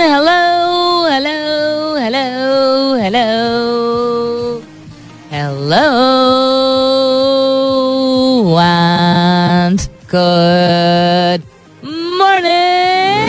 Hello, hello, hello, hello. Hello. And good morning.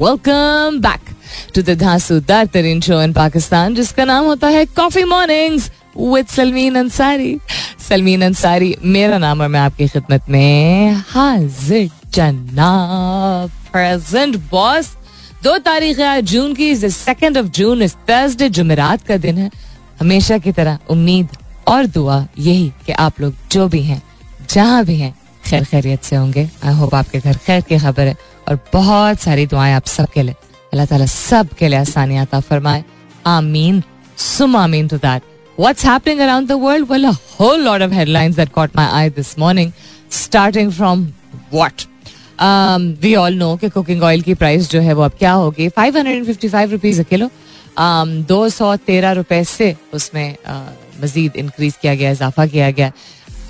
welcome back to the धांसूदार तरीन show in Pakistan जिसका नाम होता है coffee mornings with Salmeen Ansari Salmeen Ansari मेरा नाम और मैं आपकी खिदमत में हाजिर जनाब प्रेजेंट बॉस दो तारीख है जून की सेकेंड ऑफ़ जून इस थर्सडे जुमेरात का दिन है। हमेशा की तरह उम्मीद और दुआ यही कि आप लोग जो भी हैं, जहाँ भी हैं, खैर खैरियत से होंगे। आई होप आपके घर खैर की खबर है और बहुत सारी दुआएँ आप सबके लिए। अल्लाह ताला सब के लिए आसानियाँ अता फरमाए आमीन सुम आमीन to that What's happening around the world? Well, a whole lot of headlines that caught my eye this morning. Starting from what? Um, we all know कि कुकिंग ऑयल की प्राइस जो है वो अब क्या होगी five hundred and fifty five rupees a kilo दो सौ तेरह रुपए से उसमें मजीद इंक्रीज किया गया इजाफा किया गया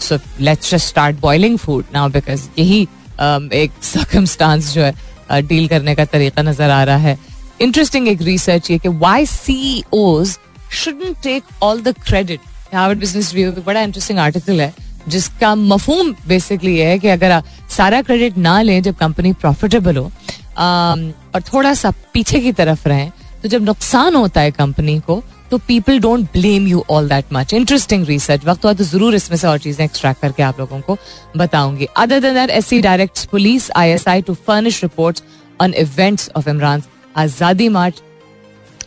so let's start boiling food now because यही um, एक जो है डील करने का तरीका नज़र आ रहा है। इंटरेस्टिंग एक रिसर्च ये कि why CEOs shouldn't take all the credit Harvard business review बड़ा इंटरेस्टिंग आर्टिकल है, जिसका मफहूम बेसिकली है कि अगर सारा क्रेडिट ना लें, जब कंपनी प्रॉफिटेबल हो और थोड़ा सा पीछे की तरफ़ रहें तो जब नुकसान होता है कंपनी को तो people don't blame you all that much interesting research वक्त हुआ तो ज़रूर इसमें से और चीज़ें एक्सट्रैक्ट करके आप लोगों को बताऊँगी। Other than that S C direct police I S I to furnish reports on events of Imran Azadi March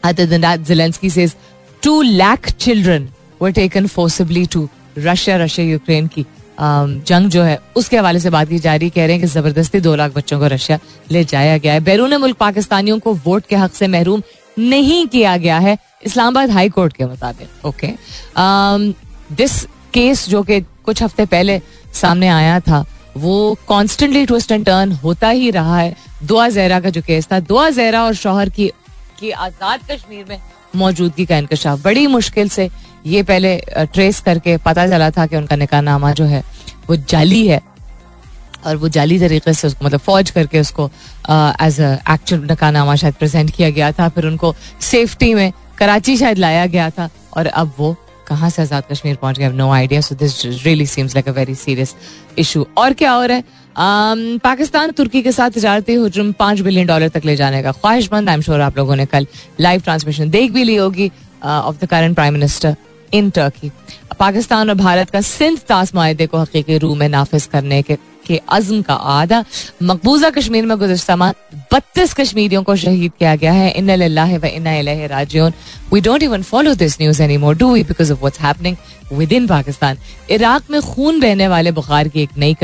other than that Zelensky says two lakh children were taken forcibly to Russia Russia Ukraine की जंग जो है, उसके हवाले से बात की जा रही कह रहे हैं कि ज़बरदस्ती दो लाख बच्चों को रशिया ले जाया गया है। बैरून मुल्क पाकिस्तानियों को वोट के हक से महरूम नहीं किया गया है, इस्लामाबाद हाई कोर्ट के मुताबिक ओके दिस केस जो कि कुछ हफ़्ते पहले सामने आया था, वो कॉन्स्टेंटली ट्विस्ट एंड टर्न होता ही रहा है। दुआ जहरा का जो केस था, दुआ जहरा और शोहर की की आज़ाद कश्मीर में मौजूदगी का इंकशाफ बड़ी मुश्किल से ये पहले ट्रेस करके पता चला था कि उनका निकाह नामा जो है, वो जाली है। और वो जाली तरीके से उसको मतलब फौज करके उसको एज अ एक्चुअल नकानामा शायद प्रेजेंट किया गया था। फिर उनको सेफ्टी में कराची शायद लाया गया था। और अब वो कहाँ से आज़ाद कश्मीर पहुँच गए? No idea so this really seems like a very serious issue और क्या रहा है? Um, पाकिस्तान तुर्की के साथ तजारती हजम पाँच बिलियन डॉलर तक ले जाने का ख्वाहिशमंद। आई एम श्योर आप लोगों ने कल लाइव ट्रांसमिशन देख भी ली होगी of the current prime minister in Turkey Pakistan और भारत का सिंध तास माहे को हकीकी रूह में नाफिज करने के के अज़म का आदा। मकबूजा कश्मीर में गुजशत माह बत्तीस कश्मीरियों को शहीद किया गया है। इन व इन्ना राजियोन we don't even follow this news anymore do because of what's happening within Pakistan Iraq में खून बहने वाले बुखार की एक नई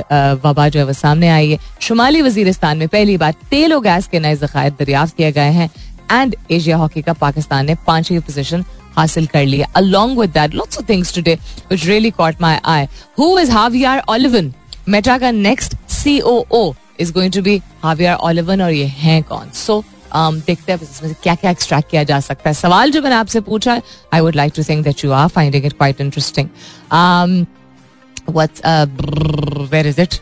वबा जो है वो सामने आई है। शुमाली वजीरिस्तान में पहली बार तेल और गैस के नए जखायर दरियाफ्त किए गए हैं। एंड एशिया हॉकी का पाकिस्तान ने पांचवी पोजीशन हासिल कर लिया along with that, lots of things today, which really caught my eye. Who is Javier Olivan Meta का next C O O is going to be Javier Olivan और ये हैं कौन? सो um, देखते हैं इसमें से क्या क्या एक्सट्रैक्ट किया जा सकता है। सवाल जो मैंने आपसे पूछा है I would like to think that you are finding it quite interesting where is it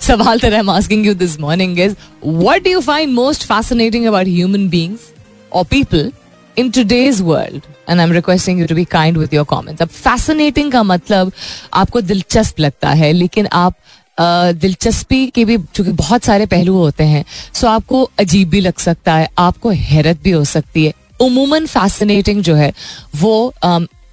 सवाल that I'm asking you this morning is what do you find most fascinating about human beings or people in world and I am requesting you to be kind with your comments अब fascinating का मतलब आपको दिलचस्प लगता है, लेकिन आप दिलचस्पी के भी चूँकि बहुत सारे पहलू होते हैं सो आपको अजीब भी लग सकता है, आपको हैरत भी हो सकती है। उमूमन फैसिनेटिंग जो है, वो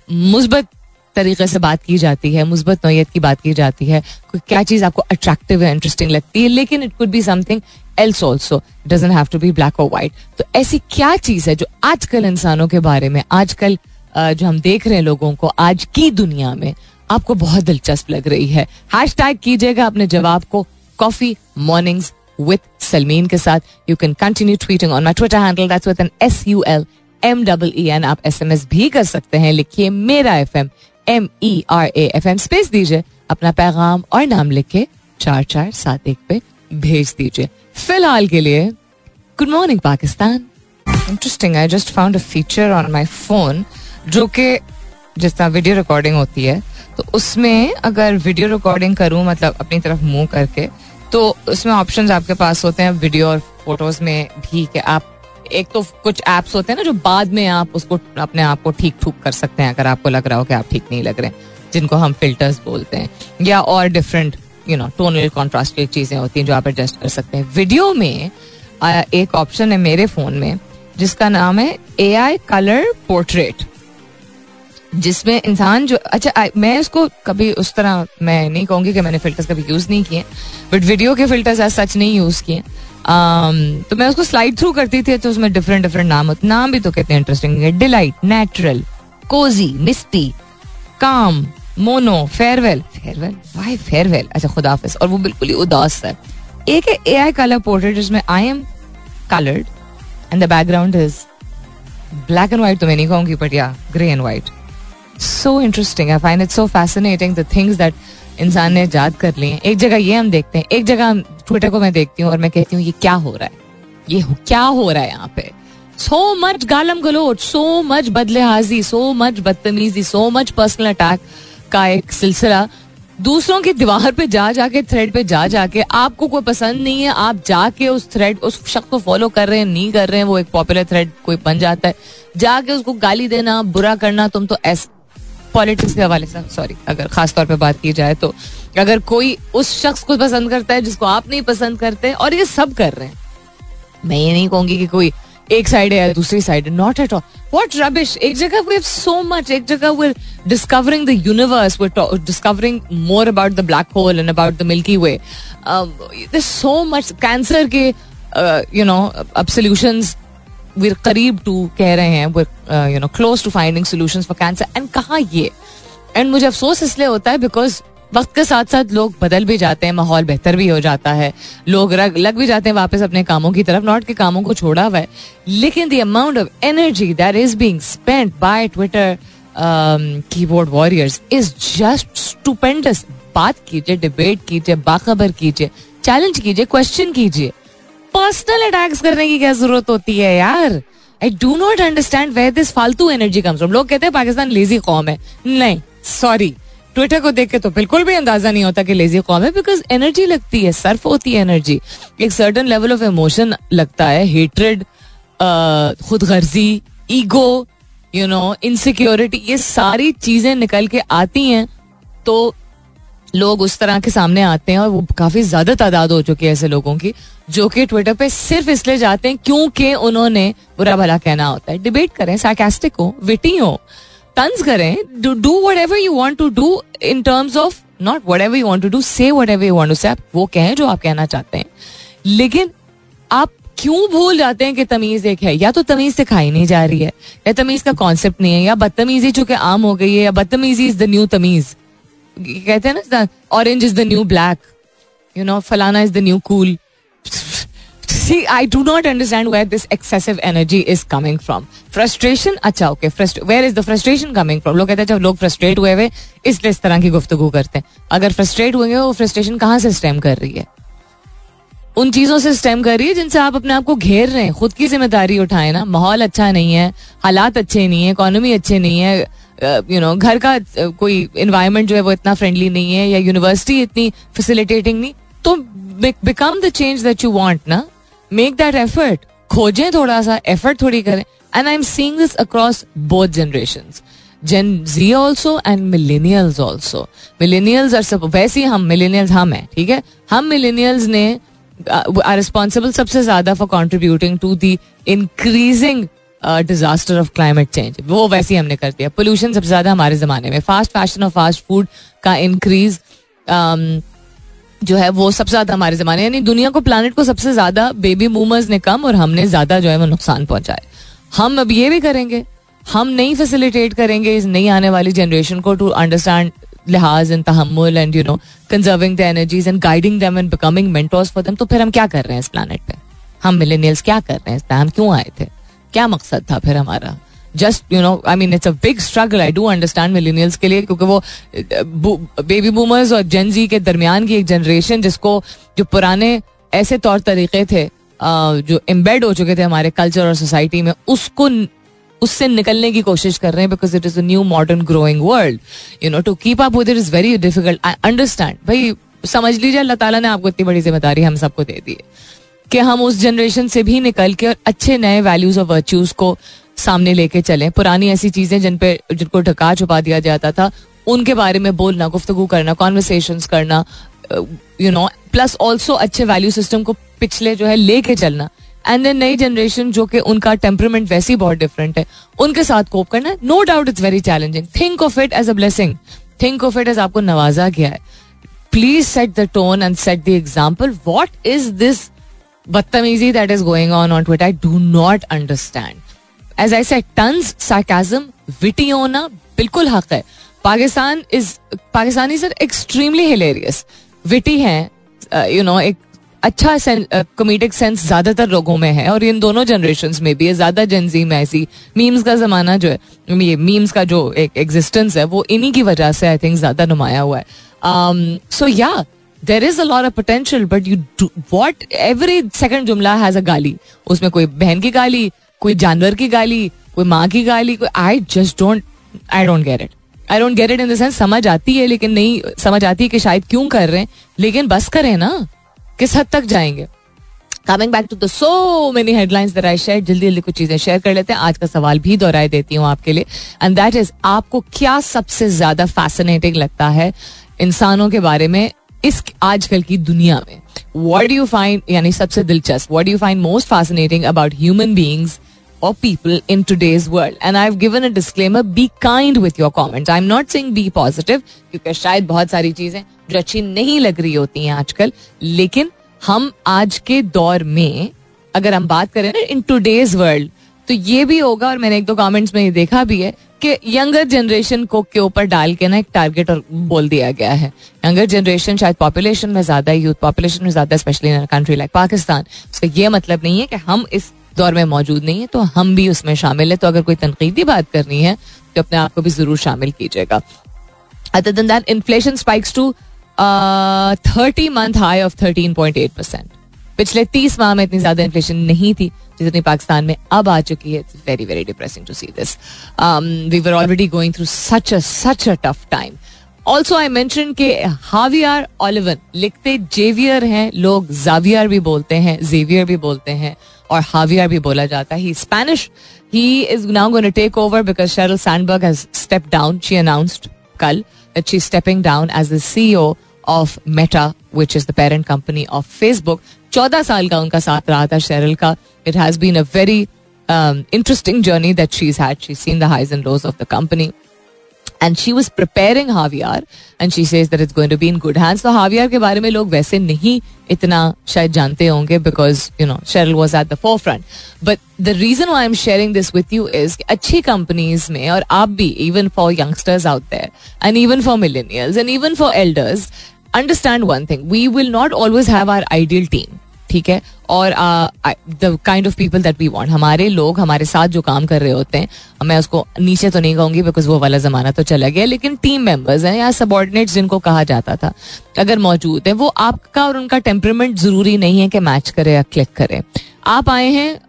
मुस्बत तरीके से बात की जाती है, मुस्बत नोयत की बात की जाती है क्या चीज़ आपको अट्रैक्टिव है इंटरेस्टिंग लगती है, लेकिन it could be something else also doesn't have to be black और वाइट तो ऐसी क्या चीज़ है जो आजकल इंसानों के बारे में, आजकल जो हम देख रहे हैं लोगों को आज की दुनिया में, आपको बहुत दिलचस्प लग रही है। हैश टैग कीजिएगा अपने जवाब को कॉफ़ी मॉर्निंग्स विद सलमीन के साथ। You can continue tweeting on my Twitter handle that's with N S U L M double E N आप एस एम एस भी कर सकते हैं, लिखिए मेरा F M M E R A F M space दीजिए। अपना पैगाम और नाम लिख के चार चार सात एक पे भेज दीजिए। फ़िलहाल के लिए good morning Pakistan. Interesting I just found a feature on my phone जो कि जिस तरह वीडियो रिकॉर्डिंग होती है तो उसमें अगर वीडियो रिकॉर्डिंग करूँ मतलब अपनी तरफ़ मुँह करके तो उसमें ऑप्शंस आपके पास होते हैं वीडियो और फ़ोटोज़ में भी कि आप एक तो कुछ एप्स होते हैं ना जो बाद में आप उसको अपने आप को ठीक ठूक कर सकते हैं अगर आपको लग रहा हो कि आप ठीक नहीं लग रहे जिनको हम फिल्टर्स बोलते हैं या और different you know tonal contrast की चीज़ें होती हैं जो आप एडजस्ट कर सकते हैं। वीडियो में एक ऑप्शन है मेरे फ़ोन में जिसका नाम है ए आई कलर पोर्ट्रेट जिसमें इंसान जो अच्छा आ, मैं इसको कभी उस तरह मैं नहीं कहूँगी कि मैंने फिल्टर्स कभी यूज़ नहीं किए बट वीडियो के फिल्टर्स आज सच नहीं यूज़ किए। तो मैं उसको स्लाइड थ्रू करती थी तो उसमें डिफरेंट डिफरेंट नाम होते नाम भी तो कितने इंटरेस्टिंग है। Delight natural cozy misty calm mono farewell farewell why farewell अच्छा खुदाफिज और वो बिल्कुल ही उदास है। एक है ए आई कलर पोर्ट्रेट जिसमें I am coloured and the background is black and white तो मैं नहीं कहूँगी बट या grey and white so interesting I find it so fascinating the things that इंसान ने याद कर लिए एक जगह ये हम देखते हैं। एक जगह ट्विटर को मैं देखती हूँ और मैं कहती हूँ, ये क्या हो रहा है? ये क्या हो रहा है यहाँ पे? सो मच गालम गलोच सो मच बदलेहाजी सो मच बदतमीजी सो मच पर्सनल अटैक का एक सिलसिला। दूसरों की दीवार पे जा, जाके थ्रेड पे जा, जाके, आपको कोई पसंद नहीं है, आप जाके उस थ्रेड उस शख्स को फॉलो कर रहे हैं, नहीं कर रहे हैं, वो एक पॉपुलर थ्रेड कोई बन जाता है। जाके उसको गाली देना, बुरा करना, तुम तो ऐसा पॉलिटिक्स के हवाले से सॉरी अगर खास तौर पे बात की जाए तो। अगर कोई उस शख्स को पसंद करता है जिसको आप नहीं पसंद करते और ये सब कर रहे हैं। मैं ये नहीं कहूँगी कि कोई एक साइड है या दूसरी साइड है not at all what rubbish एक जगह वी हैव सो मच एक जगह we discovering the universe discovering more about the black hole and about the Milky Way so much cancer के यू नो अब सोल्यूशंस वीर करीब to कह रहे हैं you know close to finding solution for cancer and कहा ये? And मुझे अफसोस इसलिए होता है बिकॉज़ वक्त के साथ साथ लोग बदल भी जाते हैं, माहौल बेहतर भी हो जाता है। लोग रग, लग भी जाते हैं वापस अपने कामों की तरफ़ नॉट के कामों को छोड़ा हुआ है। लेकिन the amount of energy that is being spent by Twitter keyboard warriors is just stupendous बात कीजिए डिबेट कीजिए, बाखबर कीजिए चैलेंज कीजिए क्वेश्चन कीजिए। पर्सनल अटैक्स करने की क्या ज़रूरत होती है यार? I do not understand where this फालतू एनर्जी कम्स फ्रॉम लोग कहते हैं पाकिस्तान लेजी कौम है। नहीं सॉरी ट्विटर को देख के तो बिल्कुल भी अंदाज़ा नहीं होता कि लेजी कौम है बिकॉज़ एनर्जी लगती है सर्फ होती है एनर्जी एक सर्टन लेवल ऑफ़ इमोशन लगता है हेटरेड खुद गर्जी ईगो यू नो इनसिक्योरिटी ये सारी चीज़ें निकल के आती हैं तो लोग उस तरह के सामने आते हैं और वो काफ़ी ज़्यादा तादाद हो चुकी है ऐसे लोगों की, जो कि ट्विटर पे सिर्फ़ इसलिए जाते हैं क्योंकि उन्होंने बुरा भला कहना होता है। डिबेट करें सार्केस्टिक हो विटी हो, तंज करें do whatever you want to do in terms of not whatever you want to do say whatever you want to say वो कहें जो आप कहना चाहते हैं। लेकिन आप क्यों भूल जाते हैं कि तमीज एक है? या तो तमीज सिखाई नहीं जा रही है, या तमीज का कॉन्सेप्ट नहीं है, या बदतमीजी चूँकि आम हो गई है, या बदतमीजी इज़ द न्यू तमीज। कहते हैं ना orange is the new black you know फलाना is the new cool see I do not understand where this excessive energy is coming from frustration अच्छा okay where is the frustration coming from लोग कहते हैं, जब लोग frustrate हुए हुए, इसलिए इस तरह की गुफ्तगु करते हैं। अगर फ्रस्ट्रेट हुए वो फ्रस्ट्रेशन कहाँ से स्टेम कर रही है? उन चीज़ों से स्टेम कर रही है जिनसे आप अपने आप को घेर रहे हैं। खुद की ज़िम्मेदारी उठाए ना। माहौल अच्छा नहीं है, हालात अच्छे नहीं है इकोनॉमी अच्छे नहीं है यू नो घर का कोई इन्वायरमेंट जो है वो इतना फ्रेंडली नहीं है या यूनिवर्सिटी इतनी फैसिलिटेटिंग नहीं तो become the change that you want ना? मेक दैट एफर्ट खोजें थोड़ा सा एफर्ट थोड़ी करें. And I am seeing this across both generation Gen Z also and millennials also millennials are सब वैसे ही हम मिलेनियल्स हम हैं, ठीक है? हम मिलेनियल्स ने आर रिस्पॉन्सिबल सबसे ज़्यादा for contributing to the increasing disaster of climate change वो वैसे ही हमने कर दिया। पोल्यूशन सबसे ज़्यादा हमारे जमाने में। फास्ट फ़ैशन और फास्ट फ़ूड का इंक्रीज um, जो है वो सबसे ज़्यादा हमारे जमाने यानी दुनिया को प्लानट को सबसे ज़्यादा बेबी बूमर्स ने कम और हमने ज़्यादा जो है वो नुकसान पहुँचाए हम अब ये भी करेंगे। हम नहीं फैसिलिटेट करेंगे इस नई आने वाली जनरेशन को टू अंडरस्टैंड लिहाज and तहमुल and you know conserving the energies and guiding them and becoming mentors for them तो फिर हम क्या कर रहे हैं इस प्लानट पे? हम मिलेनियल्स क्या कर रहे हैं हम क्यों आए थे? क्या मकसद था फिर हमारा? Just you know I mean it's a big struggle I do understand millennials के लिए, क्योंकि वो बेबी बूमर्स और जेनजी के दरमियान की एक जनरेशन जिसको जो पुराने ऐसे तौर तरीके थे जो एम्बेड हो चुके थे हमारे कल्चर और सोसाइटी में, उसको उससे निकलने की कोशिश कर रहे हैं because it is a new modern growing world you know to keep up with it is very difficult I understand भाई, समझ लीजिए, अल्लाह ताला ने आपको इतनी बड़ी ज़िम्मेदारी हम सबको दे दी है। कि हम उस जनरेशन से भी निकल के और अच्छे नए वैल्यूज़ और वर्च्यूज को सामने लेके चलें। पुरानी ऐसी चीज़ें जिन पे, जिनको ढका छुपा दिया जाता था, उनके बारे में बोलना, गुफ्तगु करना कॉन्वर्सेशन करना यू नो प्लस ऑल्सो अच्छे वैल्यू सिस्टम को पिछले जो है लेके चलना। एंड देन नई जनरेशन जो कि उनका टेम्परमेंट वैसे ही बहुत डिफरेंट है। उनके साथ कोप करना no doubt it's very challenging think of it as a blessing think of it as आपको नवाजा गया है। Please set the tone and set the example what is this बदतमीजी that is going on on Twitter I do not understand as I said tons sarcasm witty होना बिल्कुल हक है Pakistan is Pakistani sir extremely hilarious witty है you know एक अच्छा comedic sense ज़्यादातर लोगों में है और इन दोनों जनरेशन में भी है। ज़्यादा जेंजी में ऐसी मीम्स का जमाना जो है, ये मीम्स का जो एक एग्जिस्टेंस है, वो इन्हीं की वजह से आई थिंक ज़्यादा नुमाया हुआ है। So yeah there is a of potential but you what every second जुमला हैज़ अ गाली उसमें कोई बहन की गाली कोई जानवर की गाली कोई माँ की गाली कोई I just don't I don't get it I don't get it in the sense समझ आती है, लेकिन नहीं, समझ आती है कि शायद क्यों कर रहे हैं। लेकिन बस करें ना, किस हद तक जाएँगे। Coming back to the so many headlines that I share जल्दी जल्दी कुछ चीज़ें शेयर कर लेते हैं। आज का सवाल भी दोहराई देती हूँ आपके लिए। एंड दैट इज़ आपको क्या सबसे ज़्यादा फैसिनेटिंग लगता है इंसानों के बारे में? इस आजकल की दुनिया में वॉट यू फाइंड यानी सबसे दिलचस्प what you find most fascinating about human beings or people in today's world. And I've given a disclaimer, be kind with your comments. I'm not saying be positive, क्योंकि शायद बहुत सारी चीज़ें जो अच्छी नहीं लग रही होती हैं आजकल लेकिन हम आज के दौर में अगर हम बात करें इन टूडेज वर्ल्ड तो ये भी होगा और मैंने एक दो कमेंट्स में ये देखा भी है कि यंगर जनरेशन को के ऊपर डाल के ना एक टारगेट और बोल दिया गया है? यंगर जनरेशन शायद पॉपुलेशन में ज़्यादा यूथ पॉपुलेशन में ज़्यादा specially in country like Pakistan उसका ये मतलब नहीं है कि हम इस दौर में मौजूद नहीं है तो हम भी उसमें शामिल है। तो अगर कोई तनकीदी बात करनी है तो अपने आप को भी ज़रूर शामिल कीजिएगा। Other that inflation spikes to thirty month high of thirteen point eight percent पिछले तीस माह में इतनी ज़्यादा इन्फ्लेशन नहीं थी। जितनी पाकिस्तान में अब आ चुकी है it's very very depressing to see this we were already going through such a such a tough time also आई के हावियर ओलिवन लिखते जेवियर हैं, लोग जावियर भी बोलते हैं जेवियर भी बोलते हैं, और हावियर भी बोला जाता है। Spanish he is now to take over because Sheryl Sandberg has step down she announced कल she stepping down as the CEO of Meta which is the parent company of Facebook चौदह साल का उनका साथ रहा था शेरल का it has been a very interesting journey that she is had she seen the highs and lows of the company and she was preparing Javier and she says that it's going to be in good hands तो Javier के बारे में लोग वैसे नहीं इतना शायद जानते होंगे because you know Sheryl was at the forefront but the reason I am sharing this with you is अच्छी कंपनीज़ में और आप भी even for youngsters out there and even for millennials and even for elders understand one thing we will not always have our ideal team ठीक है? और the kind of people that we want हमारे लोग हमारे साथ जो काम कर रहे होते हैं, मैं उसको नीचे तो नहीं कहूँगी बिकॉज़ वो वाला जमाना तो चला गया, लेकिन टीम मेंबर्स हैं या सबॉर्डिनेट्स जिनको कहा जाता था, अगर मौजूद है, वो आपका और उनका टेम्परमेंट ज़रूरी नहीं है कि मैच करे या क्लिक करे। आप आए हैं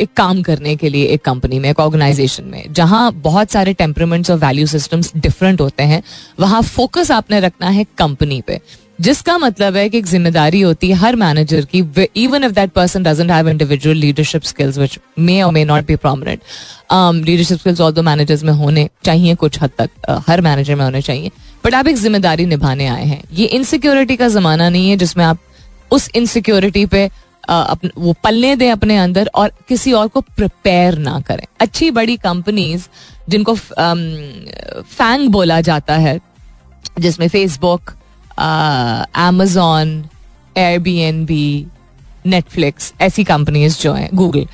एक काम करने के लिए एक कंपनी में एक ऑर्गेनाइजेशन में जहाँ बहुत सारे टेम्परमेंट्स और वैल्यू सिस्टम्स डिफरेंट होते हैं वहाँ फोकस आपने रखना है कंपनी पे। जिसका मतलब है कि एक ज़िम्मेदारी होती है हर मैनेजर की even if that person doesn't have individual leadership skills which may और may not be prominent leadership skills although managers में होने चाहिए कुछ हद तक uh, हर मैनेजर में होने चाहिए बट आप एक ज़िम्मेदारी निभाने आए हैं। ये इनसिक्योरिटी का जमाना नहीं है जिसमें आप उस इनसिक्योरिटी पे वो पलने दें अपने अंदर और किसी और को प्रिपेयर ना करें। अच्छी बड़ी कंपनीज़ जिनको फैंग बोला जाता है, जिसमें फेसबुक एमेजोन एयरबीएनबी नेटफ्लिक्स ऐसी कंपनीज़ जो हैं गूगल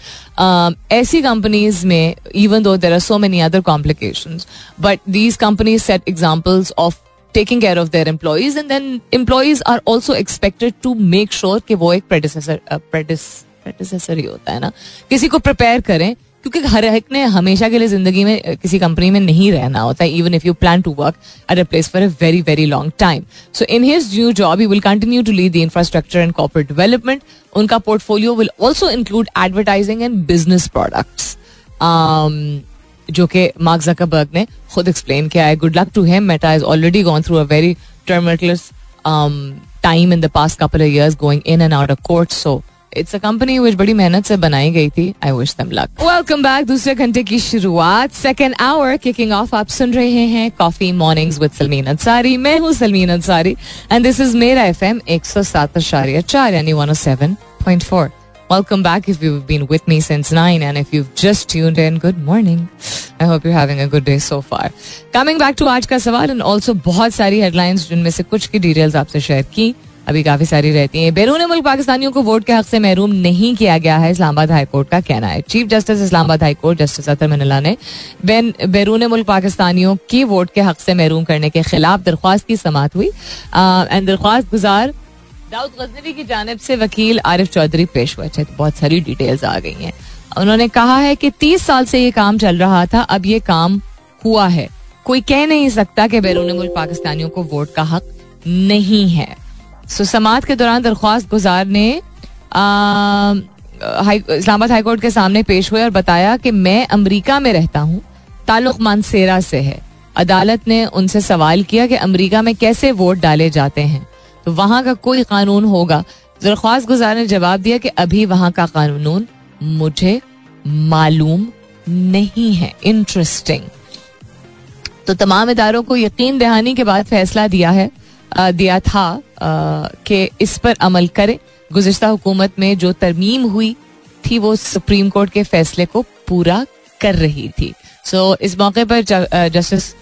ऐसी कंपनीज़ में even though there are so many other complication but these companies set examples of taking care of their employees and then employees are also expected to make sure कि वो एक predecessor ही होता है ना। किसी को प्रिपेयर करें, क्योंकि हर एक ने हमेशा के लिए ज़िंदगी में किसी कंपनी में नहीं रहना होता है even if you plan to work at a place for a very very long time so in his new job he will continue to lead the infrastructure and corporate development उनका portfolio will also include advertising and business products जो कि Mark Zuckerberg ने खुद explain किया है। Good luck to him Meta is already gone through a very tumultuous time in the past couple of years going in and out of court so it's a company which बड़ी मेहनत से बनाई गई थी। I wish them luck welcome back दूसरे घंटे की शुरुआत। सेकेंड आवर किकिंग ऑफ़ आप सुन रहे हैं coffee mornings with Salmeen Ansari मैं हूँ Salmeen Ansari and this is मेरा एफ़ एम एक सौ सात चार, यानी one O seven point four Welcome back if you've been with me since 9 and if you've just tuned in, good morning. I hope you're having a good day so far. Coming back to आज का सवाल and also बहुत सारी headlines जिनमें से कुछ की details आपसे शेयर की अभी काफ़ी सारी रहती हैं बैरून मुल्क पाकिस्तानियों को वोट के हक से महरूम नहीं किया गया है इस्लामाबाद हाई कोर्ट का कहना है chief justice Islamabad high court justice Athar Minallah ने बैरून मुल्क पाकिस्तानियों की वोट के हक से महरूम करने के खिलाफ दरख्वास्त की समात हुई एंड दरख्वास्त गुजार दाऊद गजनवी की जानब से वकील आरिफ चौधरी पेश हुए थे। तो बहुत सारी डिटेल्स आ गई हैं। उन्होंने कहा है कि तीस साल से ये काम चल रहा था, अब ये काम हुआ है। कोई कह नहीं सकता कि बैरून मुल्क पाकिस्तानियों को वोट का हक नहीं है। सो समात के दौरान दरख्वास्त गुजार ने इस्लामाबाद हाईकोर्ट के सामने पेश हुए और बताया कि मैं अमरीका में रहता हूँ, ताल्लुक मानसेरा से है। अदालत ने उनसे सवाल किया कि अमरीका में कैसे वोट डाले जाते हैं। तो वहाँ का कोई कानून होगा। दरख्वास्त गुजार ने जवाब दिया कि अभी वहाँ का कानून मुझे मालूम नहीं है। इंटरेस्टिंग तो तमाम इदारों को यकीन दहानी के बाद फैसला दिया है आ, दिया था कि इस पर अमल करें। गुजशत हुकूमत में जो तरमीम हुई थी वो सुप्रीम कोर्ट के फैसले को पूरा कर रही थी। सो so, इस मौके पर justice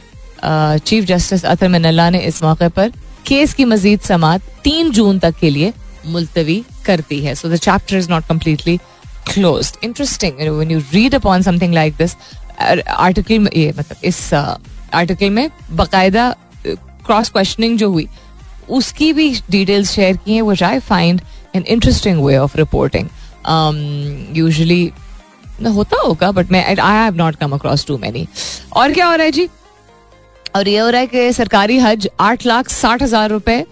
chief justice Athar Minallah ने इस मौके पर केस की मजीद समात तीन जून तक के लिए मुलतवी करती है। So the chapter is not completely close interesting when you read upon something like this article में ये मतलब इस आर्टिकल uh, में बाकायदा क्रॉस क्वेश्चनिंग जो हुई उसकी भी डिटेल्स शेयर की हैं which I find an interesting way of reporting usually होता होगा बट मैं I have not come across too many और क्या हो रहा है जी? और ये हो रहा है कि सरकारी हज आठ लाख साठ हज़ार रुपए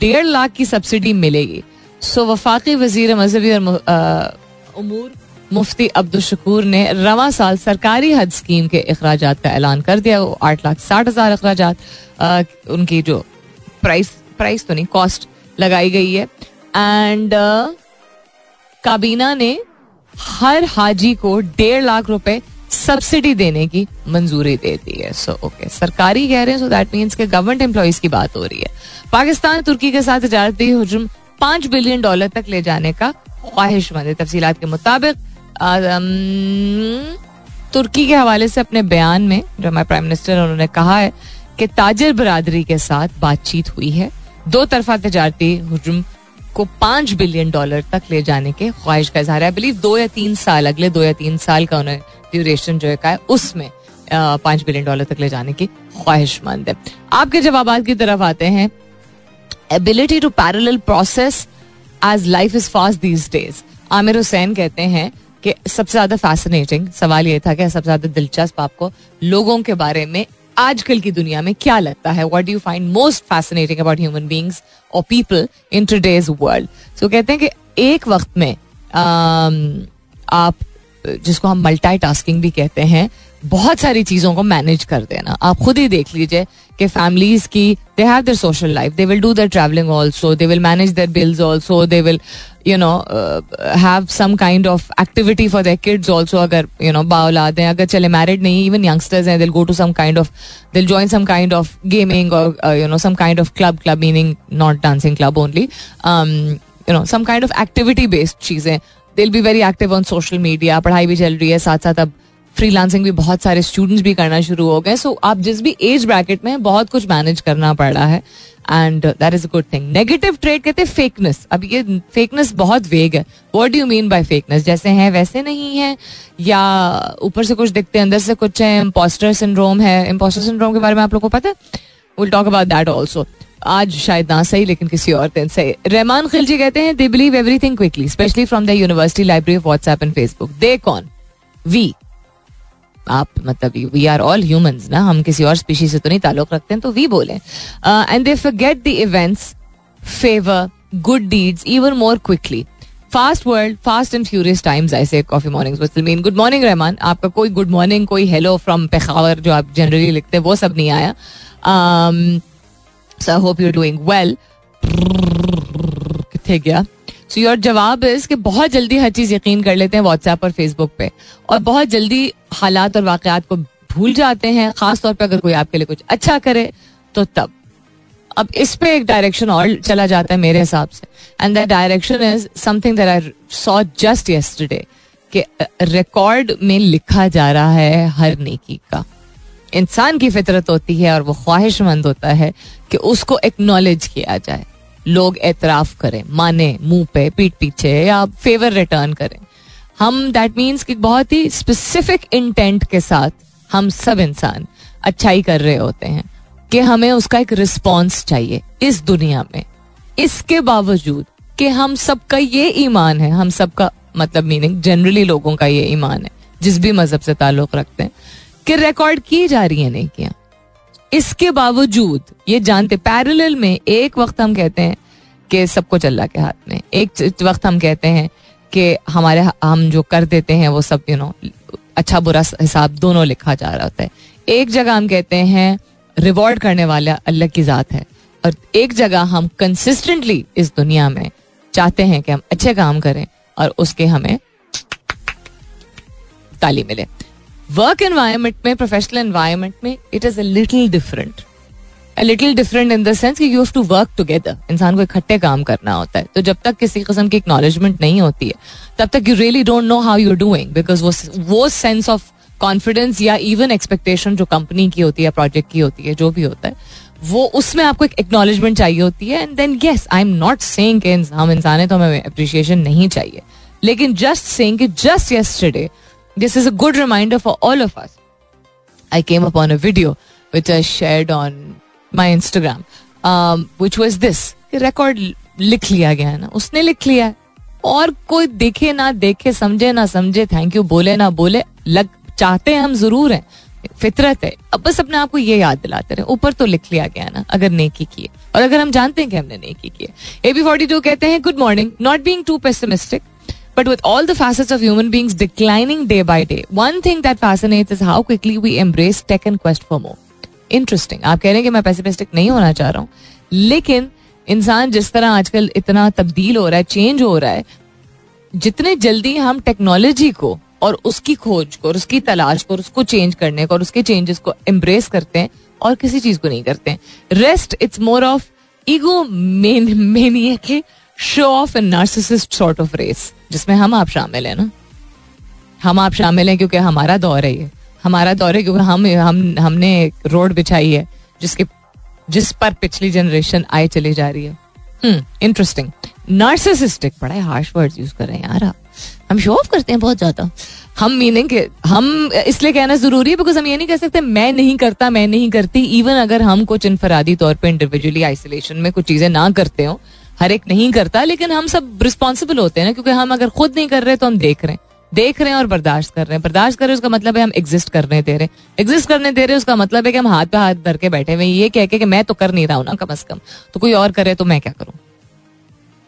डेढ़ लाख की सब्सिडी मिलेगी। सो वफाकी वज़ीर मजहबी और उमूर मुफ्ती अब्दुलशकूर ने रवा साल सरकारी हज स्कीम के अखराज का ऐलान कर दिया। वो आठ लाख साठ हज़ार अखराज उनकी जो प्राइस प्राइस तो नहीं, कॉस्ट लगाई गई है। एंड काबीना ने हर हाजी को डेढ़ लाख रुपए सब्सिडी देने की मंजूरी दे दी है. सो ओके सरकारी कह रहे हैं सो दैट मीन्स के गवर्नमेंट एम्प्लॉयज़ की बात हो रही है. पाकिस्तान तुर्की के साथ तजारती हजम पाँच बिलियन डॉलर तक ले जाने का ख्वाहिशमंद है तफसीत के मुताबिक तुर्की के हवाले से अपने बयान में जो हमारे प्राइम मिनिस्टर उन्होंने कहा है कि ताजर बरादरी के साथ बातचीत हुई है. दो तरफा तजारती हजम को पाँच बिलियन डॉलर तक ले जाने के ख्वाहिश का इजहार है. बिलीव दो या तीन साल, अगले दो या तीन साल का उन्हें ड्यूरेशन जो है उसमें पाँच बिलियन डॉलर तक ले जाने की ख्वाहिशमंद है। आपके जवाब की तरफ़ आते हैं। Ability to parallel process as life is fast these days Aamir Hussain कहते हैं कि सबसे ज़्यादा फैसिनेटिंग सवाल ये था कि सबसे ज़्यादा दिलचस्प आपको लोगों के बारे में आजकल की दुनिया में क्या लगता है? What you find most fascinating about human beings और people in today's world so कहते हैं कि एक वक्त में आप जिसको हम मल्टी भी कहते हैं, बहुत सारी चीज़ों को मैनेज कर देना। आप खुद ही देख लीजिए कि फैमिलीज़ की they have their social life they will do their travelling also they will manage their bills also they will you know have some kind of activity for their kids also अगर you know बाउलाद हैं, अगर चले married नहीं even youngsters हैं they'll go to some kind of they'll join some kind of gaming और you know some kind of club club meaning not dancing club only you know some kind of activity based चीज़ें they'll be very active on social media पढ़ाई भी चल रही है साथ साथ अब फ्रीलांसिंग भी बहुत सारे स्टूडेंट्स भी करना शुरू हो गए। सो so, आप जिस भी एज ब्रैकेट में बहुत कुछ मैनेज करना पड़ रहा है। And that is a good thing negative trait कहते हैं फेकनेस अब ये फेकनेस बहुत वेग है। What you mean by fakeness जैसे है वैसे नहीं है? या ऊपर से कुछ दिखते हैं अंदर से कुछ है? इम्पोस्टर सिंड्रोम है। इम्पोस्टर सिंड्रोम के बारे में आप लोग को पता है? Will talk about that also आज शायद ना सही, लेकिन किसी और दिन सही। रहमान खिलजी कहते हैं they believe everything quickly specially from the university library of WhatsApp and Facebook they कौन? वी आप मतलब वी आर ऑल ह्यूमंस ना, हम किसी और स्पीशी से तो नहीं ताल्लुक रखते हैं तो वी बोले। And they forget the events favour good deeds even more quickly fast world fast and furious times ऐसे coffee morning mean good morning Rahman आपका कोई गुड मॉर्निंग कोई हेलो फ्रॉम पेखावर जो आप जनरली लिखते हैं, वो सब नहीं आया। So I hope you doing well कितने गया सो योर जवाब इज़ कि बहुत जल्दी हर चीज़ यकीन कर लेते हैं व्हाट्सएप और फेसबुक पे। और बहुत जल्दी हालात और वाकयात को भूल जाते हैं। खास तौर पे अगर कोई आपके लिए कुछ अच्छा करे तो तब। अब इस पे एक डायरेक्शन और चला जाता है मेरे हिसाब से। And that direction is something that I saw just yesterday कि रिकॉर्ड में लिखा जा रहा है हर नेकी का। इंसान की फितरत होती है और वो ख्वाहिशमंद होता है कि उसको एक्नॉलेज किया जाए। लोग एतराफ करें, माने, मुँह पे, पीठ पीछे या फेवर रिटर्न करें। हम दैट मीन्स कि बहुत ही स्पेसिफिक इंटेंट के साथ हम सब इंसान अच्छाई कर रहे होते हैं कि हमें उसका एक रिस्पॉन्स चाहिए इस दुनिया में। इसके बावजूद कि हम सबका ये ईमान है, हम सबका मतलब मीनिंग जनरली लोगों का ये ईमान है, जिस भी मज़हब से ताल्लुक रखते हैं कि रिकॉर्ड की जा रही है नहीं किया इसके बावजूद, ये जानते पैरेलल में एक वक्त हम कहते हैं कि सब कुछ अल्लाह के हाथ में। एक वक्त हम कहते हैं कि हमारे हम जो कर देते हैं वो सब यू नो अच्छा बुरा हिसाब दोनों लिखा जा रहा होता है। एक जगह हम कहते हैं रिवॉर्ड करने वाला अल्लाह की ज़ात है। और एक जगह हम कंसिस्टेंटली इस दुनिया में चाहते हैं कि हम अच्छे काम करें और उसके हमें ताली मिले। वर्क एनवायरमेंट में प्रोफेशनल एनवायरमेंट में it is a little different little different in the sense कि you have to work together इंसान को इकट्ठे काम करना होता है। तो जब तक किसी किस्म की एक्नॉलेजमेंट नहीं होती है, तब तक you really don't know how you doing because वो वो सेंस ऑफ़ कॉन्फिडेंस या इवन एक्सपेक्टेशन जो कंपनी की होती है प्रोजेक्ट की होती है, जो भी होता है, वो उसमें आपको एक एक्नॉलेजमेंट चाहिए होती है। And then yes I am not saying हम इंसान है तो हमें अप्रिशिएशन नहीं चाहिए। लेकिन जस्ट सेइंग कि just yesterday this is a good reminder for all of us I came upon a video which I shared on my Instagram which was this record लिख लिया गया है ना? उसने लिख लिया है। और कोई देखे ना देखे, समझे ना समझे थैंक यू बोले ना बोले, लग, चाहते हैं हम ज़रूर हैं। फितरत है। अब बस अपने आप को ये याद दिलाते रहे। ऊपर तो लिख लिया गया ना, अगर नेकी किए और अगर हम जानते हैं कि हमने नेकी किए एबी फोर्टी टू कहते हैं good morning not being too pessimistic But with all the facets of human beings declining day by day, one thing that fascinates is how quickly we embrace tech and quest for more. Interesting आप कह रहे हैं कि मैं pessimistic नहीं होना चाह रहा हूँ लेकिन इंसान जिस तरह आजकल इतना तब्दील हो रहा है चेंज हो रहा है जितने जल्दी हम टेक्नोलॉजी को और उसकी खोज को और उसकी तलाश को और उसको चेंज करने को और उसके चेंजेस को एम्ब्रेस करते हैं और किसी चीज़ को नहीं करते हैं। Rest it's more of ego man mania show of an narcissist sort of race जिसमें हम आप शामिल हैं ना? हम आप शामिल हैं क्योंकि हमारा दौर है ये। हमारा दौर है क्योंकि हम हम, हमने रोड बिछाई है जिसके, जिस पर पिछली जनरेशन आए चली जा रही है। इंटरेस्टिंग नार्सिसिस्टिक बड़ा हार्श वर्ड्स यूज़ कर रहे हैं यार आप। हम शो ऑफ़ करते हैं बहुत ज़्यादा। हम मीनिंग के, हम इसलिए कहना ज़रूरी है बिकॉज़ हम ये नहीं कह सकते, मैं नहीं करता, मैं नहीं करती। इवन अगर हम कुछ इनफरादी तौर पे इंडिविजुअली आइसोलेशन में कुछ चीज़ें ना करते हो हर एक नहीं करता, लेकिन हम सब रिस्पॉन्सिबल होते हैं ना, क्योंकि हम अगर खुद नहीं कर रहे तो हम देख रहे हैं। देख रहे हैं और बर्दाश्त कर रहे हैं। बर्दाश्त कर रहे हैं, उसका मतलब है हम एग्जिस्ट करने दे रहे हैं। एग्जिस्ट करने दे रहे हैं, उसका मतलब है कि हम हाथ पे हाथ धर के बैठे हुए ये कह के कि मैं तो कर नहीं रहा हूँ ना कम अज कम। तो कोई और करे तो मैं क्या करूँ?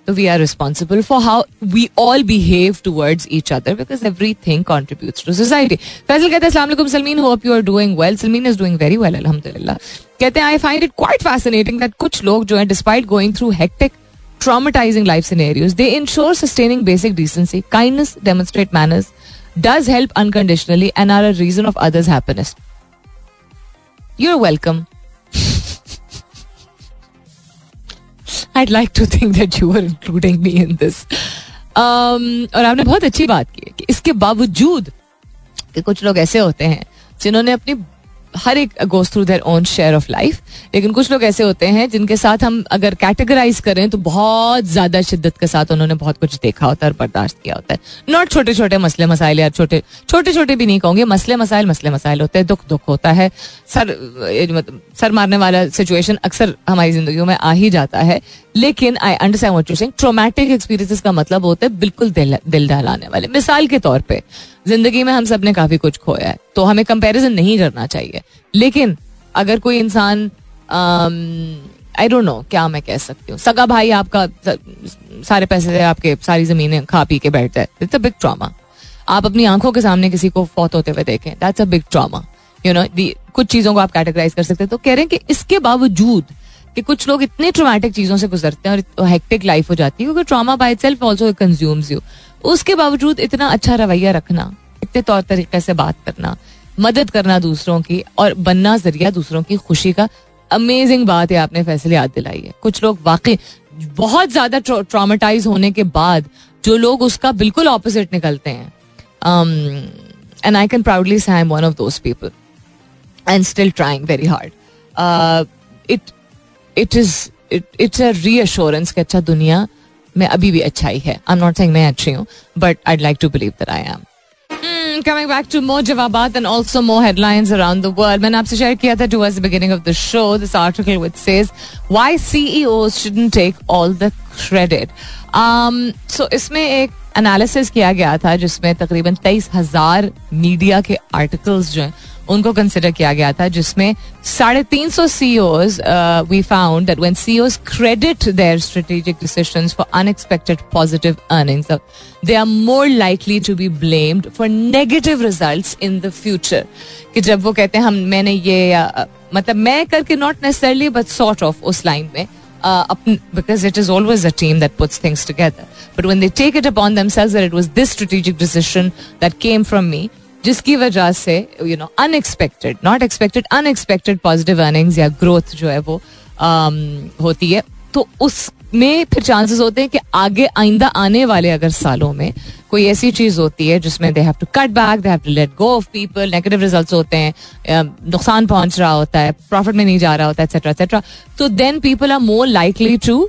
तो we are responsible for how we all behave towards each other because everything contribute to society Faisal कहते हैं Salmeen hope you are doing well Salmeen is doing very well अलहमदिल्ला कहते हैं I find it quite fascinating that कुछ लोग जो है despite going through hectic traumatizing life scenarios they ensure sustaining basic decency kindness demonstrate manners does help unconditionally and are a reason of others happiness you are welcome I like to think that you are including me in this और आपने बहुत अच्छी बात की इसके बावजूद कुछ लोग ऐसे होते हैं जिन्होंने अपनी हर एक goes through their own share of life लेकिन कुछ लोग ऐसे होते हैं जिनके साथ हम अगर कैटेगराइज करें तो बहुत ज़्यादा शिद्दत के साथ उन्होंने बहुत कुछ देखा होता है और बर्दाश्त किया होता है। नॉट छोटे छोटे मसले मसाइल या छोटे छोटे छोटे भी नहीं कहूँगे, मसले मसाइल मसले मसाइल होते हैं दुख दुख होता है। सर मतलब सर मारने वाला सिचुएशन अक्सर हमारी ज़िंदगी में आ ही जाता है। लेकिन I understand what you experiences का मतलब होता है बिल्कुल दिल दिल वाले। मिसाल के तौर पे ज़िंदगी में हम सबने काफ़ी कुछ खोया है तो हमें कंपैरिजन नहीं करना चाहिए। लेकिन अगर कोई इंसान आई डोंट नो क्या मैं कह सकती हूँ। सगा भाई आपका सारे पैसे आपके, सारी जमीनें खा पी के बैठ जाए इट्स अ बिग ट्रामा आप अपनी आँखों के सामने किसी को फौत होते हुए देखें that's a big trauma you know कुछ चीज़ों को आप कैटेगराइज कर सकते हैं। तो कह रहे हैं कि इसके बावजूद कि कुछ लोग इतने ट्रोमैटिक चीज़ों से गुजरते हैं और हेक्टिक लाइफ हो जाती है, क्योंकि trauma by self also consumes you उसके बावजूद इतना अच्छा रवैया रखना, इतने तौर तरीके से बात करना, मदद करना दूसरों की और बनना ज़रिया दूसरों की खुशी का अमेजिंग बात है, आपने फैसले याद दिलाई है। कुछ लोग वाकई बहुत ज़्यादा ट्रामेटाइज होने के बाद जो लोग उसका बिल्कुल ऑपोजिट निकलते हैं। And I can proudly say I am one of those people and still trying very hard it it is it's a reassurance कि अच्छा दुनिया में अभी भी अच्छाई है आई एम नॉट सेइंग मैं अच्छी हूँ but I like to believe that I am coming back to more जवाबात and also more headlines around the world. मैंने आपसे शेयर किया था towards the beginning of the show this article which says why CEOs shouldn't take all the credit. Um, so इसमें एक analysis किया गया था जिसमें तकरीबन तेईस हज़ार मीडिया के आर्टिकल्स जो हैं उनको कंसिडर किया गया था जिसमें साढ़े तीन सौ CEOs we found that when CEOs credit their strategic decisions for unexpected positive earnings they are more likely to be blamed for negative results in the future कि जब वो कहते हैं हम मैंने ये uh, मतलब मैं करके not necessarily but sort of उस लाइन में because it is always a team that puts things together. But when they take it upon themselves that it was this strategic decision that came from जिसकी वजह से you know unexpected not expected unexpected positive earnings या growth जो है वो um, होती है। तो उसमें फिर चांसेस होते हैं कि आगे आइंदा आने वाले अगर सालों में कोई ऐसी चीज़ होती है जिसमें they have to cut back they have to let go of people negative results होते हैं नुकसान पहुँच रहा होता है प्रॉफिट में नहीं जा रहा होता है एक्सेट्रा एक्सेट्रा तो then people are more likely to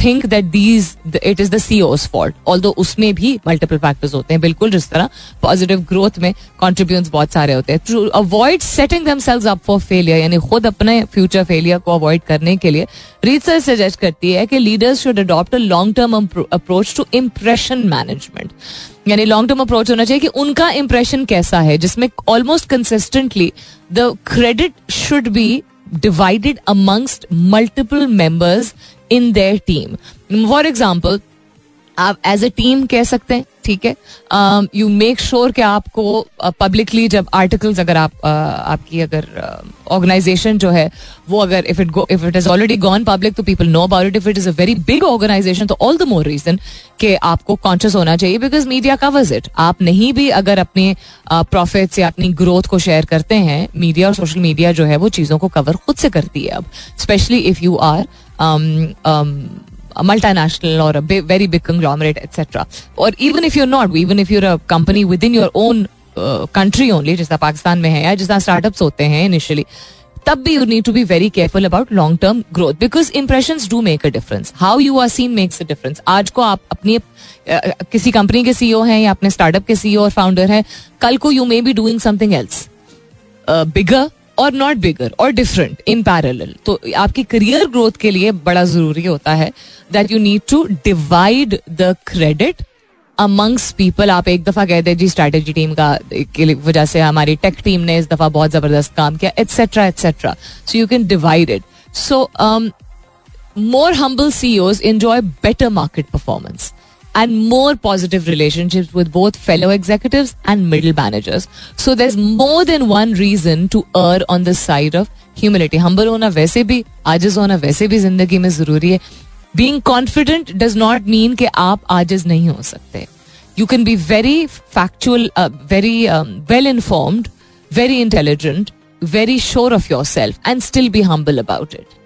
think that these it is the CEO's fault though उसमें भी मल्टीपल फैक्टर्स होते हैं, बिल्कुल जिस तरह पॉजिटिव ग्रोथ में कॉन्ट्रीब्यूट बहुत सारे होते हैं. To avoid setting themselves up for failure यानी खुद अपने फ्यूचर फेलियर को अवॉइड करने के लिए रिसर्च सजेस्ट करती है कि leaders should adopt a long term approach to impression management यानी लॉन्ग टर्म अप्रोच होना चाहिए कि उनका इंप्रेशन कैसा है, जिसमें almost consistently the credit should be divided amongst multiple members in their team. For example, आप एज ए टीम कह सकते हैं ठीक है? यू मेक श्योर कि आपको पब्लिकली uh, जब आर्टिकल्स अगर आप uh, आपकी अगर ऑर्गेनाइजेशन uh, जो है वो अगर if it if it is already gone public तो people know about it if it is a very big organization तो ऑल द मोर रीजन कि आपको कॉन्शियस होना चाहिए बिकॉज़ मीडिया कवर्स इट आप नहीं भी अगर अपने प्रॉफिट्स या अपनी ग्रोथ को शेयर करते हैं मीडिया और सोशल मीडिया जो है वो चीज़ों को कवर खुद से करती है अब specially if you are multinational or a big, very big conglomerate, etc. Or even if you're not, even if you're a company within your country only जिस पाकिस्तान में है या जिस स्टार्टअप्स होते हैं इनिशियली तब भी you need to be very careful about long term growth because impression do make a difference how you are seen makes a difference आज को आप अपनी किसी कंपनी के सीईओ हैं या अपने स्टार्टअप के सीईओ और फाउंडर हैं कल को you may be doing something else bigger और नॉट बिगर और डिफरेंट इन पैरेलल तो आपकी करियर ग्रोथ के लिए बड़ा ज़रूरी होता है that you need to divide the credit amongst people आप एक दफ़ा कहते हैं जी स्ट्रेटेजी टीम का वजह से हमारी टेक टीम ने इस दफ़ा बहुत ज़बरदस्त काम किया etcetera etcetera so you can divide it so more humble CEOs enjoy better market performance and more positive relationships with both fellow executives and middle managers. So there's more than one reason to err on the side of humility. Humble होना वैसे भी आजिज होना वैसे भी जिंदगी में जरूरी है being confident does not mean कि आप आजिज नहीं हो सकते you can be very factual very well informed very intelligent very sure of yourself and still be humble about it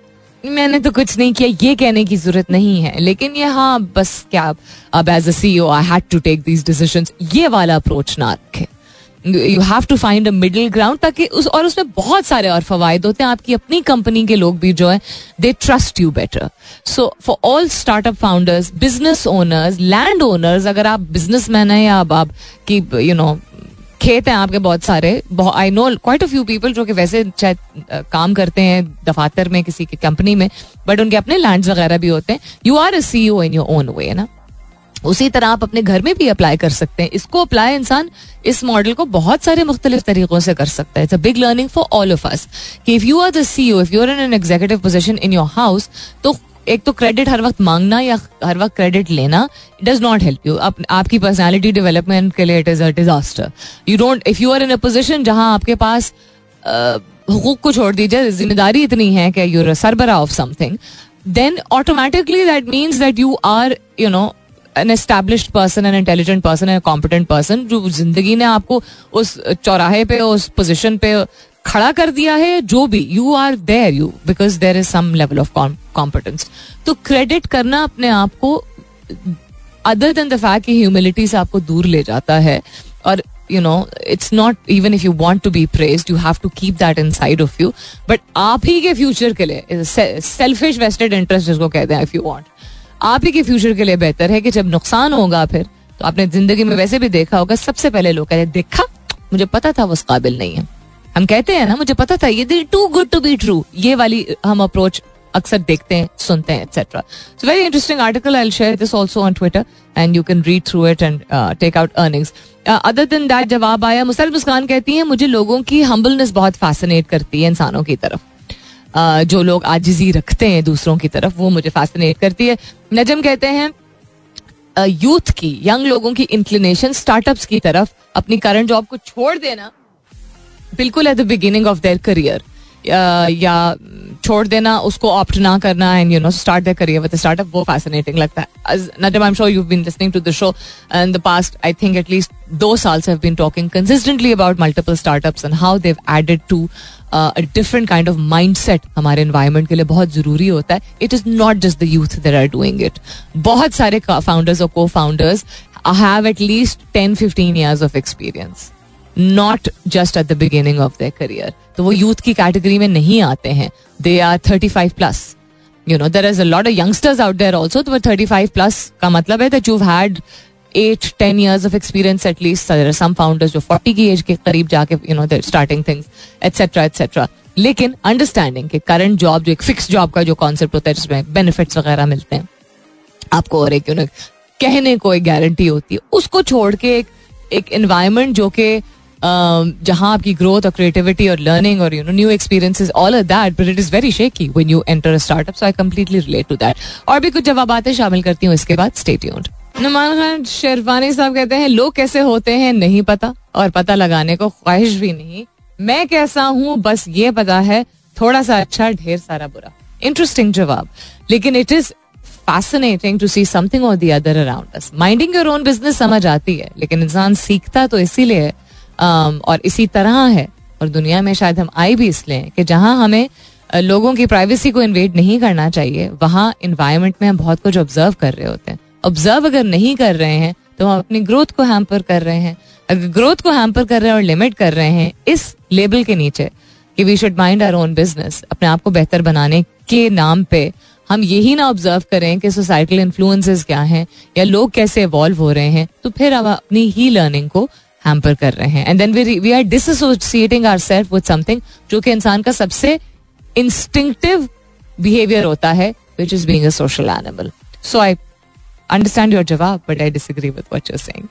मैंने तो कुछ नहीं किया, ये कहने की ज़रूरत नहीं है। लेकिन ये हाँ बस क्या, अब as a C I had to take these decision ये वाला अप्रोच ना रखे। You have to find a middle ground ताकि उस, और उसमें बहुत सारे और फवायद होते हैं। आपकी अपनी कंपनी के लोग भी जो है they trust you better so for all startup founders business owners land owners अगर आप बिज़नेस मैन है या आप की यू नो खेत हैं आपके बहुत सारे। I know quite a few people जो कि वैसे शायद काम करते हैं दफातर में, किसी की कंपनी में बट उनके अपने लैंड वगैरह भी होते हैं। You are a C in your own way ना? उसी तरह आप अपने घर में भी अप्लाई कर सकते हैं। इसको अप्लाई इंसान इस मॉडल को बहुत सारे मुख्तलिफ़ तरीकों से कर सकता है। It's a big learning for all of us कि if you are the C if you are in an executive position in your house तो एक तो क्रेडिट हर वक्त मांगना या हर वक्त क्रेडिट लेना डज नॉट हेल्प यू आपकी पर्सनैलिटी डेवलपमेंट के लिए it is a disaster you don't if you are in a position जहाँ आपके पास हुकूक को छोड़ दीजिए, ज़िम्मेदारी इतनी है कि you're सरबरा of something then automatically that means that you are you know an established person an intelligent person an competent person जो ज़िंदगी ने आपको उस चौराहे पे, उस पोजिशन पे खड़ा कर दिया है, जो भी you are there you because there is some level of competence तो क्रेडिट करना अपने आप को अदर देन द फैक्ट कि ह्यूमिलिटी से आपको दूर ले जाता है, और you know it's not even if you want to be praise you have to keep that inside of you but आप ही के फ्यूचर के लिए सेल्फिश वेस्टेड इंटरेस्ट जिसको कहते हैं इफ़ यू वॉन्ट आप ही के फ्यूचर के लिए बेहतर है कि जब नुकसान होगा फिर तो आपने ज़िंदगी में वैसे भी देखा होगा, सबसे पहले लोग कहते देखा, मुझे पता था वो उस काबिल नहीं है। हम कहते हैं ना मुझे पता था ये too good to be true ये वाली हम अप्रोच अक्सर देखते हैं सुनते हैं etcetera so very interesting article I share this also on Twitter and you can read through it and take out earnings other दिन दैट जवाब आया मुसल मुस्कान कहती हैं मुझे लोगों की हम्बलनेस बहुत फैसिनेट करती है इंसानों की तरफ़. Uh, जो लोग आजिजी रखते हैं दूसरों की तरफ़ वो मुझे फैसिनेट करती है. नजम कहते हैं यूथ uh, की यंग लोगों की इंक्लिनेशन स्टार्टअप्स की तरफ़ अपनी करंट जॉब को छोड़ देना बिल्कुल at the beginning of their career या छोड़ देना, उसको ऑप्ट ना करना and you know start their career with startup वो फैसिनेटिंग लगता है। Najam I am sure you been listening to the show in the past I think at least दो salts have been talking consistently about multiple startups and how they've added to different kind of mindset हमारे environment के लिए बहुत ज़रूरी होता है। It is not just the youth there are doing it बहुत सारे फाउंडर्स और को founders have at least ten fifteen years of experience not just at the beginning of their career तो वो यूथ की कैटेगरी में नहीं आते हैं. They are thirty five plus you know there is a lot of youngsters out there also तो thirty five plus का मतलब है that you had at ten years of experience at least some founders जो forty की age के करीब जाके you know there starting things etcetera etcetera लेकिन अंडरस्टैंडिंग कि करंट जॉब जो एक फिक्स जॉब का जो कॉन्सेप्ट होता है, जिसमें बेनिफिट्स वगैरह मिलते हैं, आपको और एक यू नो कहने को एक गारंटी होती है। उसको छोड़ के एक एक एनवायरमेंट जो कि जहाँ आपकी ग्रोथ और क्रिएटिविटी और लर्निंग और you know new experiences all of that but it is very shaky when you enter a startup so I completely relate to that और भी कुछ जवाब शामिल करती हूँ इसके बाद। स्टे ट्यून्ड नुमान खान शेरवानी साहब कहते हैं लोग कैसे होते हैं नहीं पता और पता लगाने को ख्वाहिश भी नहीं। मैं कैसा हूँ बस ये पता है थोड़ा सा अच्छा ढेर सारा बुरा। इंटरेस्टिंग जवाब। लेकिन it is fascinating to see something और the other around us minding your own business समझ आती है लेकिन इंसान सीखता तो इसीलिए um, और इसी तरह है। और दुनिया में शायद हम आए भी इसलिए कि जहाँ हमें लोगों की प्राइवेसी को इन्वेट नहीं करना चाहिए, वहाँ इन्वायरमेंट में हम बहुत कुछ ऑब्ज़र्व कर रहे होते हैं। ऑब्ज़र्व अगर नहीं कर रहे हैं तो हम अपनी ग्रोथ को हैम्पर कर रहे हैं। अगर ग्रोथ को हैम्पर कर रहे हैं और लिमिट कर रहे हैं, इस लेबल के नीचे कि we should mind our own business अपने आप को बेहतर बनाने के नाम पे हम यही ना ऑब्ज़र्व करें कि सोसाइटल इन्फ्लुएंसेस क्या हैं, या लोग कैसे इवॉल्व हो रहे हैं तो फिर हम अपनी ही लर्निंग को हैम्पर कर रहे हैं and then we we are dissociating our self with something जो कि इंसान का सबसे इंस्टिंक्टिव बिहेवियर होता है which is being a social animal so I understand your जवाब but I disagree with what you saying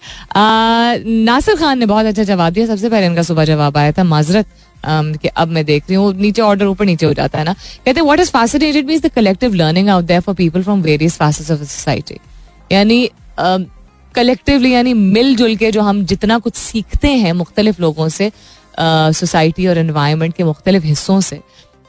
Nasir Khan ने बहुत अच्छा जवाब दिया सबसे पहले इनका सुबह जवाब आया था माजरत um, कि अब मैं देख रही हूँ नीचे ऑर्डर ऊपर नीचे हो जाता है ना कहते हैं what is fascinated means the collective learning out there for people from various facets of society यानी कलेक्टिवली यानी मिलजुल के जो हम जितना कुछ सीखते हैं मुख्तलिफ़ लोगों से सोसाइटी और इन्वायरमेंट के मुख्तलिफ़ हिस्सों से,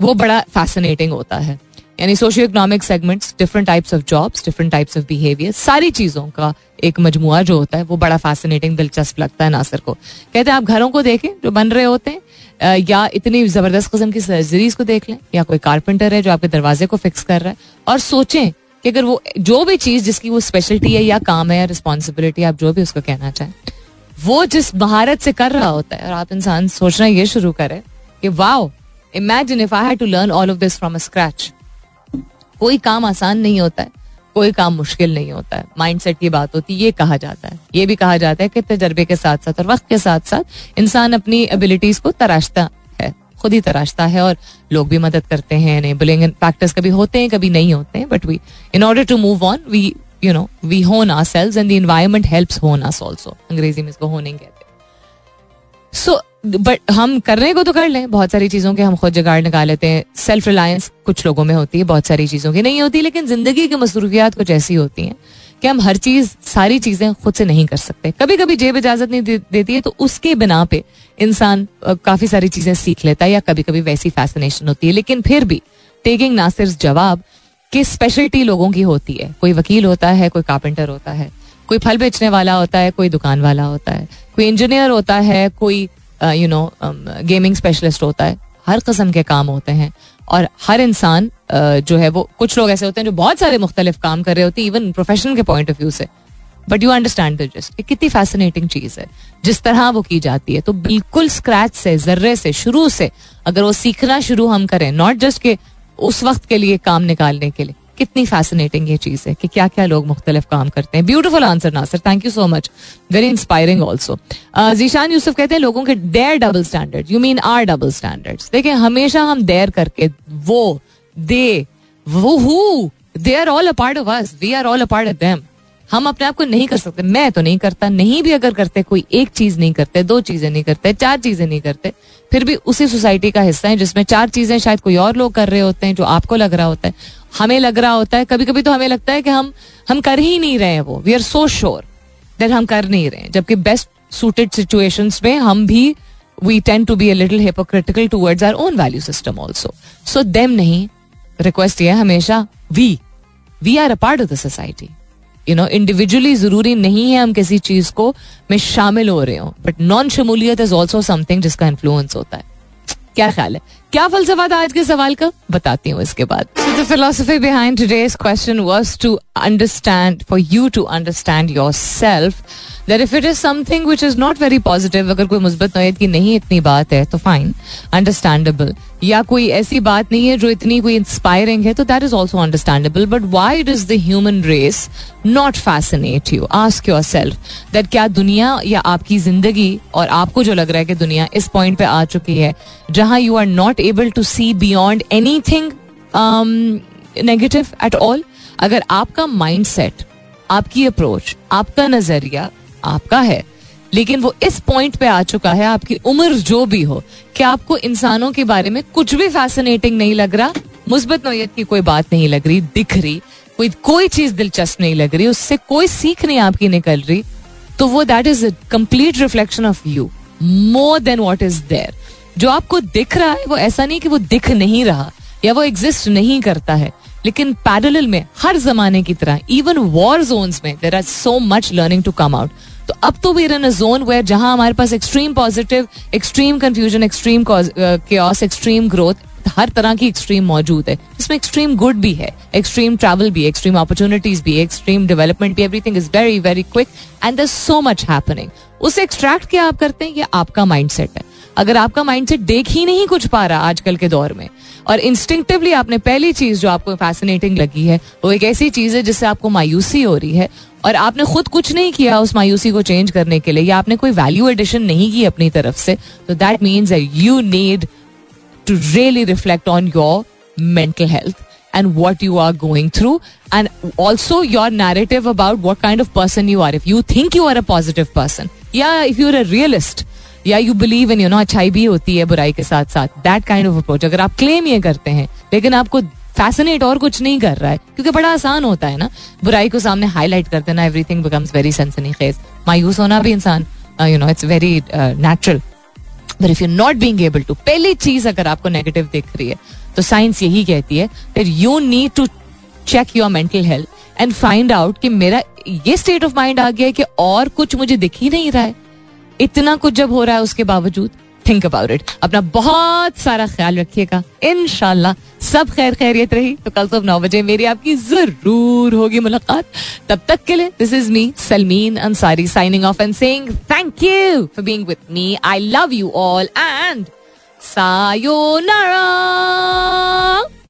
वो बड़ा फैसिनेटिंग होता है। यानी socio economic segments different types of jobs different types of behaviour सारी चीज़ों का एक मजमुआ जो होता है, वो बड़ा फैसिनेटिंग दिलचस्प लगता है नासिर को। कहते हैं, आप घरों को देखें जो बन रहे होते हैं या इतनी ज़बरदस्त किस्म की सर्जरीज को देख लें, या कोई कारपेंटर है जो आपके दरवाजे को फिक्स कर रहा है, और सोचें कि अगर वो, जो भी चीज़ जिसकी वो स्पेशलिटी है या काम है या रिस्पॉन्सिबिलिटी आप जो भी उसको कहना चाहें, वो जिस महारत से कर रहा होता है और आप इंसान सोचना ये शुरू करें कि, wow imagine if I to learn all of this from scratch कोई काम आसान नहीं होता है, कोई काम मुश्किल नहीं होता है। माइंडसेट की बात होती है, ये कहा जाता है। ये भी कहा जाता है कि तजर्बे के साथ साथ और वक्त के साथ साथ इंसान अपनी एबिलिटीज को तराशता खुद ही तराशता है और लोग भी मदद करते हैं एनेबलिंग फैक्टर्स कभी होते हैं, कभी नहीं होते हैं but we in order to move on we you know we hone our selves and the environment helps hone us also अंग्रेज़ी में इसको होनिंग कहते सो बट हम करने को तो कर लें, बहुत सारी चीज़ों के हम खुद जगाड़ निकाल लेते हैं। सेल्फ रिलायंस कुछ लोगों में होती है, बहुत सारी चीज़ों की नहीं होती, लेकिन ज़िंदगी की मसरूफियात कुछ ऐसी होती हैं कि हम हर चीज़ सारी चीज़ें खुद से नहीं कर सकते। कभी कभी जेब इजाज़त नहीं दे, देती है तो उसके बिना पे इंसान काफ़ी सारी चीज़ें सीख लेता है या कभी कभी वैसी फैसिनेशन होती है। लेकिन फिर भी टेकिंग ना सिर्फ़ जवाब कि स्पेशलिटी लोगों की होती है। कोई वकील होता है कोई कारपेंटर होता है कोई फल बेचने वाला होता है कोई दुकान वाला होता है कोई इंजीनियर होता है कोई यू नो गेमिंग स्पेशलिस्ट होता है। हर कस्म के काम होते हैं। और हर इंसान जो है वो, कुछ लोग ऐसे होते हैं जो बहुत सारे मुख्तलिफ़ काम कर रहे होते हैं इवन प्रोफेशन के पॉइंट ऑफ़ व्यू से। बट यू अंडरस्टैंड कितनी फैसिनेटिंग चीज़ है। जिस तरह वो की जाती है तो बिल्कुल स्क्रैच से, जर्रे से, शुरू से, अगर वो सीखना शुरू हम करें नॉट जस्ट के उस वक्त के लिए काम निकालने के लिए। कितनी फैसिनेटिंग ये चीज़ है कि क्या क्या लोग मुख्तलिफ़ काम करते हैं। Beautiful answer Nasar thank you so much very inspiring also Zeeshan Yusuf कहते हैं, लोगों के their double standard you mean our double standard देखिए, हमेशा हम देर करके वो, दे, वो who they are all a part of us we are all a part of them हम अपने आप को नहीं कर सकते। मैं तो नहीं करता, नहीं भी अगर करते, कोई एक चीज़ नहीं करते, दो चीज़ें नहीं करते, चार चीज़ें नहीं करते, फिर भी उसी सोसाइटी का हिस्सा है जिसमें चार चीज़ें शायद कोई और लोग कर रहे होते हैं, जो आपको लग रहा होता है। हमें लग रहा होता है कभी कभी तो हमें लगता है कि हम हम कर ही नहीं रहे हैं वो। We are so sure that हम कर नहीं रहे हैं। जबकि बेस्ट सुटेड सिचुएशन में हम भी we tend to be a little hypocritical towards our own value system also so them नहीं। रिक्वेस्ट ये हमेशा we we are a part of the society you know individually ज़रूरी नहीं है हम किसी चीज़ को में शामिल हो रहे हो। बट नॉन शमूलियत इज़ ऑल्सो समथिंग जिसका इन्फ्लुएंस होता है। क्या ख्याल है? क्या फलसफा था आज के सवाल का? बताती हूँ इसके बाद। The philosophy behind today's question was to understand for you to understand your self that if it is something which is not very positive अगर कोई मुस्बत नोयत की नहीं इतनी बात है तो फाइन अंडरस्टैंडेबल या कोई ऐसी बात नहीं है जो इतनी कोई इंस्पायरिंग है तो that is also understandable but why does the human race not fascinate you ask your self that क्या दुनिया या आपकी ज़िंदगी और आपको जो लग रहा है कि दुनिया इस पॉइंट पे आ चुकी है, जहाँ you are not able to see beyond anything negative at all अगर आपका माइंड सेट आपकी अप्रोच आपका नज़रिया आपका है। लेकिन वो इस पॉइंट पे आ चुका है, आपकी उम्र जो भी हो। कि आपको इंसानों के बारे में कुछ भी फैसिनेटिंग नहीं लग रहा? मुस्बत नोयत की कोई बात नहीं लग रही, दिख रही। कोई कोई चीज़ दिलचस्प नहीं लग रही, उससे कोई सीख नहीं आपकी निकल रही। तो वो that is complete reflection of you more than what is there जो आपको दिख रहा है, वो ऐसा नहीं कि वो दिख नहीं रहा, या वो एग्जिस्ट नहीं करता है। लेकिन पैरल में, हर जमाने की तरह इवन वॉर जोन में there are so much learning to come out तो अब तो वीर इन अ जोन वेयर जहाँ हमारे पास extreme positive extreme confusion extreme case extreme growth हर तरह की एक्सट्रीम मौजूद है। जिसमें एक्सट्रीम गुड भी है एक्सट्रीम ट्रैवल भी एक्सट्रीम अपॉर्चुनिटीज़ भी एक्सट्रीम डेवलपमेंट भी everything is very very quick and there so much happening उसे एक्सट्रैक्ट क्या आप करते हैं? ये आपका माइंड सेट है। अगर आपका माइंडसेट देख ही नहीं कुछ पा रहा आजकल के दौर में और इंस्टिंक्टिवली आपने पहली चीज़ जो आपको फैसिनेटिंग लगी है, वो एक ऐसी चीज़ है जिससे आपको मायूसी हो रही है। और आपने खुद कुछ नहीं किया उस मायूसी को चेंज करने के लिए, या आपने कोई वैल्यू एडिशन नहीं की अपनी तरफ़ से तो that means you need to really reflect on your mental health and what you are going through, and also your narrative about what kind of person you are. If you think you are a positive person, yeah, if you're a realist या you believe in you know अच्छाई भी होती है बुराई के साथ साथ that kind of approach अगर आप क्लेम ये करते हैं, लेकिन आपको फैसिनेट और कुछ नहीं कर रहा है, क्योंकि बड़ा आसान होता है ना, बुराई को सामने हाईलाइट कर देना एवरीथिंग बिकम्स वेरी सेंसनी खेज मायूस होना भी इंसान you know it's very natural but if you not being able to पहली चीज़ अगर आपको नेगेटिव दिख रही है तो साइंस यही कहती है that you need to check your mental health and find out कि मेरा, ये स्टेट ऑफ़ माइंड आ गया है कि और कुछ मुझे दिख ही नहीं रहा है। इतना कुछ जब हो रहा है उसके बावजूद थिंक अबाउट इट अपना बहुत सारा ख्याल रखिएगा। इनशाला सब खैर खैरियत रही। तो कल सुबह नौ बजे मेरी आपकी ज़रूर होगी मुलाकात। तब तक के लिए this is me Salmeen Ansari signing off and saying thank you for being with me I love you all and sayonara